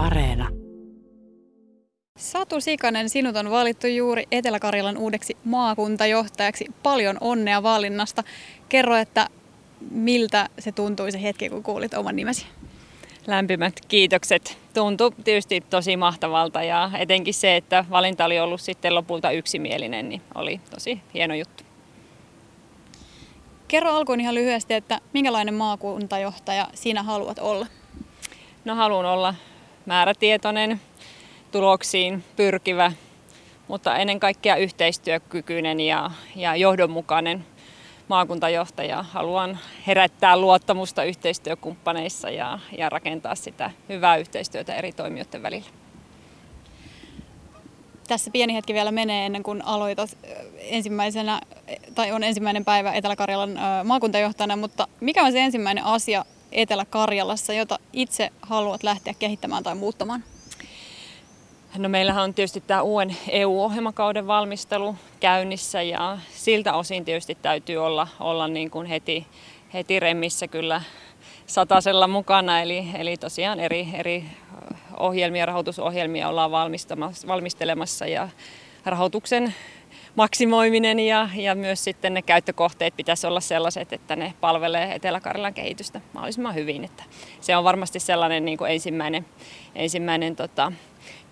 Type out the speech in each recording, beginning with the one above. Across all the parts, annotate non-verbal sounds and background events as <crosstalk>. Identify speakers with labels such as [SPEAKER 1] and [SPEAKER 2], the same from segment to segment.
[SPEAKER 1] Areena.
[SPEAKER 2] Satu Sikanen, sinut on valittu juuri Etelä-Karjalan uudeksi maakuntajohtajaksi. Paljon onnea valinnasta. Kerro, että miltä se tuntui se hetki, kun kuulit oman nimesi?
[SPEAKER 3] Lämpimät kiitokset. Tuntui tietysti tosi mahtavalta ja etenkin se, että valinta oli ollut sitten lopulta yksimielinen, niin oli tosi hieno juttu.
[SPEAKER 2] Kerro alkuun ihan lyhyesti, että minkälainen maakuntajohtaja sinä haluat olla?
[SPEAKER 3] No haluan olla määrätietoinen, tuloksiin pyrkivä, mutta ennen kaikkea yhteistyökykyinen ja, ja johdonmukainen maakuntajohtaja. Haluan herättää luottamusta yhteistyökumppaneissa ja, ja rakentaa sitä hyvää yhteistyötä eri toimijoiden välillä.
[SPEAKER 2] Tässä pieni hetki vielä menee ennen kuin aloitat ensimmäisenä, tai on ensimmäinen päivä Etelä-Karjalan maakuntajohtajana, mutta mikä on se ensimmäinen asia Etelä-Karjalassa, jota itse haluat lähteä kehittämään tai muuttamaan?
[SPEAKER 3] No meillähän on tietysti tämä uuden EU-ohjelmakauden valmistelu käynnissä ja siltä osin tietysti täytyy olla, olla niin kuin heti, heti remmissä kyllä satasella mukana. Eli, eli tosiaan eri, eri ohjelmia, rahoitusohjelmia ollaan valmistelemassa ja rahoituksen maksimoiminen ja, ja myös sitten ne käyttökohteet pitäisi olla sellaiset, että ne palvelee Etelä-Karjalan kehitystä mahdollisimman hyvin. Että se on varmasti sellainen niin kuin ensimmäinen, ensimmäinen tota,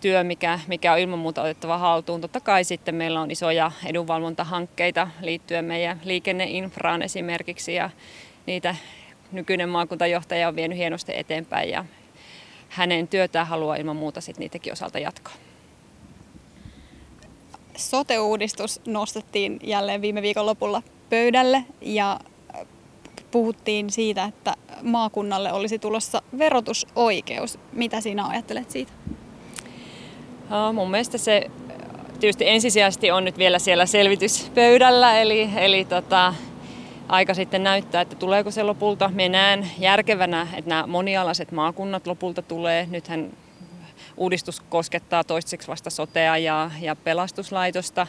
[SPEAKER 3] työ, mikä, mikä on ilman muuta otettava haltuun. Totta kai sitten meillä on isoja edunvalvontahankkeita liittyen meidän liikenneinfraan esimerkiksi ja niitä nykyinen maakuntajohtaja on vienyt hienosti eteenpäin ja hänen työtään haluaa ilman muuta sitten niitäkin osalta jatkaa.
[SPEAKER 2] Sote-uudistus nostettiin jälleen viime viikon lopulla pöydälle ja puhuttiin siitä, että maakunnalle olisi tulossa verotusoikeus. Mitä sinä ajattelet siitä?
[SPEAKER 3] Mun mielestä se tietysti ensisijaisesti on nyt vielä siellä selvityspöydällä, eli, eli tota, aika sitten näyttää, että tuleeko se lopulta. Me näen järkevänä, että nämä monialaiset maakunnat lopulta tulee. Nythän uudistus koskettaa toistaiseksi vasta sotea ja, ja pelastuslaitosta.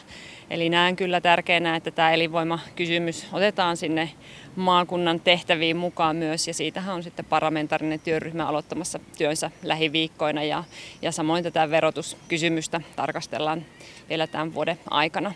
[SPEAKER 3] Eli näen kyllä tärkeänä, että tämä elinvoimakysymys otetaan sinne maakunnan tehtäviin mukaan myös. Ja siitähän on sitten parlamentaarinen työryhmä aloittamassa työnsä lähiviikkoina. Ja, ja samoin tätä verotuskysymystä tarkastellaan vielä tämän vuoden aikana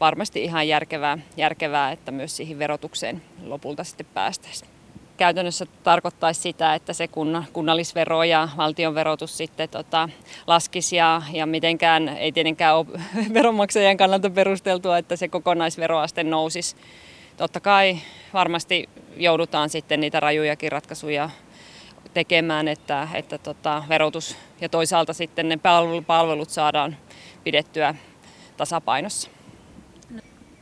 [SPEAKER 3] varmasti ihan järkevää, järkevää, että myös siihen verotukseen lopulta sitten päästäisiin käytännössä tarkoittaisi sitä, että se kunnallisvero ja valtion verotus sitten tota, laskisi ja, ja mitenkään ei tietenkään ole <laughs> veronmaksajien kannalta perusteltua, että se kokonaisveroaste nousisi. Totta kai varmasti joudutaan sitten niitä rajujakin ratkaisuja tekemään, että, että tota, verotus ja toisaalta sitten ne palvelut saadaan pidettyä tasapainossa.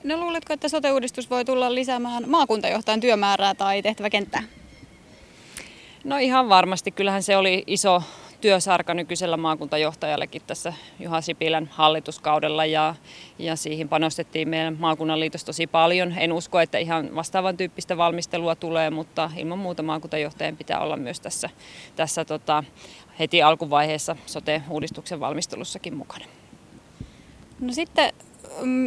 [SPEAKER 2] No luuletko, että sote-uudistus voi tulla lisäämään maakuntajohtajan työmäärää tai tehtäväkenttää?
[SPEAKER 3] No ihan varmasti. Kyllähän se oli iso työsarka nykyisellä maakuntajohtajallekin tässä Juha Sipilän hallituskaudella ja, ja siihen panostettiin meidän maakunnan liitos tosi paljon. En usko, että ihan vastaavan tyyppistä valmistelua tulee, mutta ilman muuta maakuntajohtajan pitää olla myös tässä, tässä tota, heti alkuvaiheessa sote-uudistuksen valmistelussakin mukana.
[SPEAKER 2] No sitten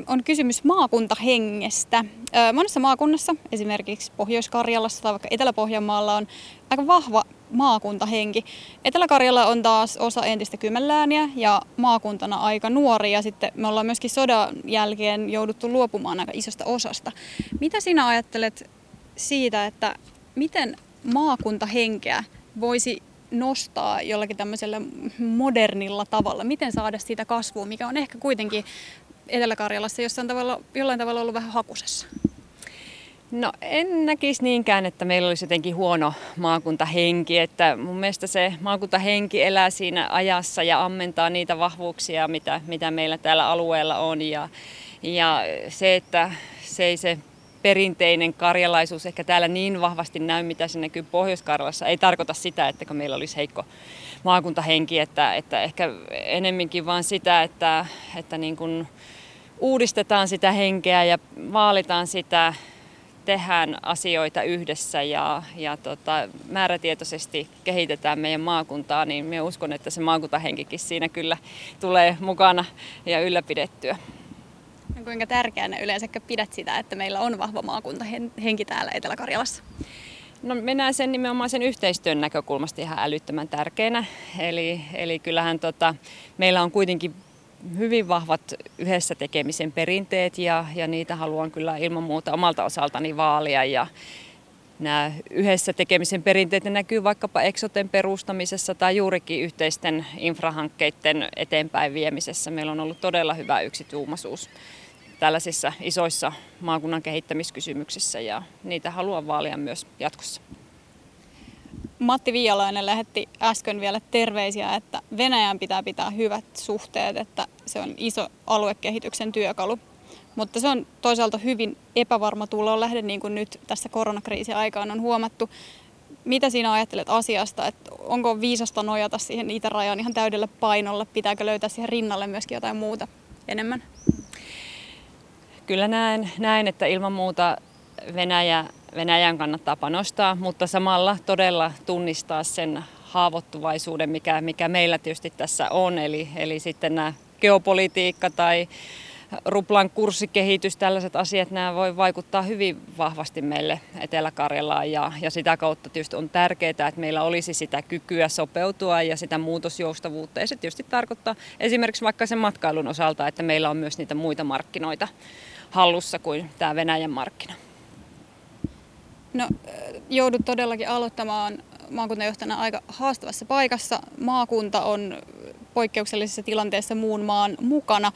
[SPEAKER 2] on kysymys maakuntahengestä. Monessa maakunnassa, esimerkiksi Pohjois-Karjalassa tai vaikka Etelä-Pohjanmaalla on aika vahva maakuntahenki. Etelä-Karjala on taas osa entistä kymmenlääniä ja maakuntana aika nuori ja sitten me ollaan myöskin sodan jälkeen jouduttu luopumaan aika isosta osasta. Mitä sinä ajattelet siitä, että miten maakuntahenkeä voisi nostaa jollakin tämmöisellä modernilla tavalla? Miten saada siitä kasvua, mikä on ehkä kuitenkin Etelä-Karjalassa jossain tavalla, jollain tavalla ollut vähän hakusessa?
[SPEAKER 3] No en näkisi niinkään, että meillä olisi jotenkin huono maakuntahenki. Että mun mielestä se maakuntahenki elää siinä ajassa ja ammentaa niitä vahvuuksia, mitä, mitä meillä täällä alueella on. Ja, ja se, että se ei se perinteinen karjalaisuus ehkä täällä niin vahvasti näy, mitä se näkyy Pohjois-Karjalassa, ei tarkoita sitä, että meillä olisi heikko maakuntahenki, että, että ehkä enemminkin vaan sitä, että, että niin kuin uudistetaan sitä henkeä ja vaalitaan sitä, tehdään asioita yhdessä ja, ja tota, määrätietoisesti kehitetään meidän maakuntaa, niin minä uskon, että se maakuntahenkikin siinä kyllä tulee mukana ja ylläpidettyä.
[SPEAKER 2] No kuinka tärkeänä yleensä pidät sitä, että meillä on vahva maakuntahenki täällä Etelä-Karjalassa?
[SPEAKER 3] No me näen sen nimenomaan sen yhteistyön näkökulmasta ihan älyttömän tärkeänä. Eli, eli kyllähän tota, meillä on kuitenkin hyvin vahvat yhdessä tekemisen perinteet ja, ja niitä haluan kyllä ilman muuta omalta osaltani vaalia. Ja nämä yhdessä tekemisen perinteet näkyy vaikkapa Exoten perustamisessa tai juurikin yhteisten infrahankkeiden eteenpäin viemisessä. Meillä on ollut todella hyvä yksituumaisuus tällaisissa isoissa maakunnan kehittämiskysymyksissä ja niitä haluan vaalia myös jatkossa.
[SPEAKER 2] Matti Viialainen lähetti äsken vielä terveisiä, että Venäjän pitää pitää hyvät suhteet, että se on iso aluekehityksen työkalu. Mutta se on toisaalta hyvin epävarma lähde, niin kuin nyt tässä koronakriisin aikaan on huomattu. Mitä sinä ajattelet asiasta, että onko viisasta nojata siihen itärajaan ihan täydelle painolle, pitääkö löytää siihen rinnalle myöskin jotain muuta enemmän?
[SPEAKER 3] Kyllä näen, näen että ilman muuta Venäjä, Venäjän kannattaa panostaa, mutta samalla todella tunnistaa sen haavoittuvaisuuden, mikä, mikä meillä tietysti tässä on. Eli, eli sitten nämä geopolitiikka tai ruplan kurssikehitys, tällaiset asiat, nämä voi vaikuttaa hyvin vahvasti meille Etelä-Karjalaan ja, ja sitä kautta tietysti on tärkeää, että meillä olisi sitä kykyä sopeutua ja sitä muutosjoustavuutta ja se tietysti tarkoittaa esimerkiksi vaikka sen matkailun osalta, että meillä on myös niitä muita markkinoita hallussa kuin tämä Venäjän markkina.
[SPEAKER 2] No, joudut todellakin aloittamaan maakuntajohtajana aika haastavassa paikassa. Maakunta on poikkeuksellisessa tilanteessa muun maan mukana.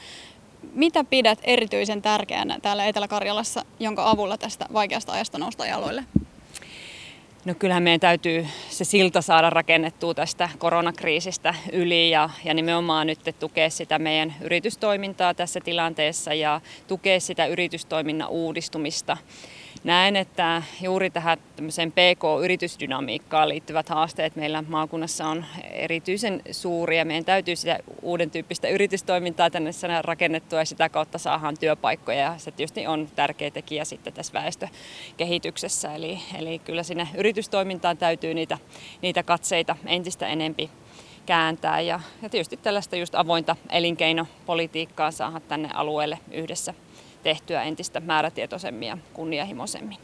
[SPEAKER 2] Mitä pidät erityisen tärkeänä täällä Etelä-Karjalassa, jonka avulla tästä vaikeasta ajasta nousta jaloille?
[SPEAKER 3] No kyllähän meidän täytyy se silta saada rakennettua tästä koronakriisistä yli ja, ja nimenomaan nyt tukea sitä meidän yritystoimintaa tässä tilanteessa ja tukea sitä yritystoiminnan uudistumista näen, että juuri tähän PK-yritysdynamiikkaan liittyvät haasteet meillä maakunnassa on erityisen suuria. Meidän täytyy sitä uuden tyyppistä yritystoimintaa tänne rakennettua ja sitä kautta saadaan työpaikkoja. Ja se tietysti on tärkeä tekijä sitten tässä väestökehityksessä. Eli, eli kyllä sinne yritystoimintaan täytyy niitä, niitä katseita entistä enempi kääntää ja, ja tietysti tällaista just avointa elinkeinopolitiikkaa saada tänne alueelle yhdessä tehtyä entistä määrätietoisemmin ja kunnianhimoisemmin.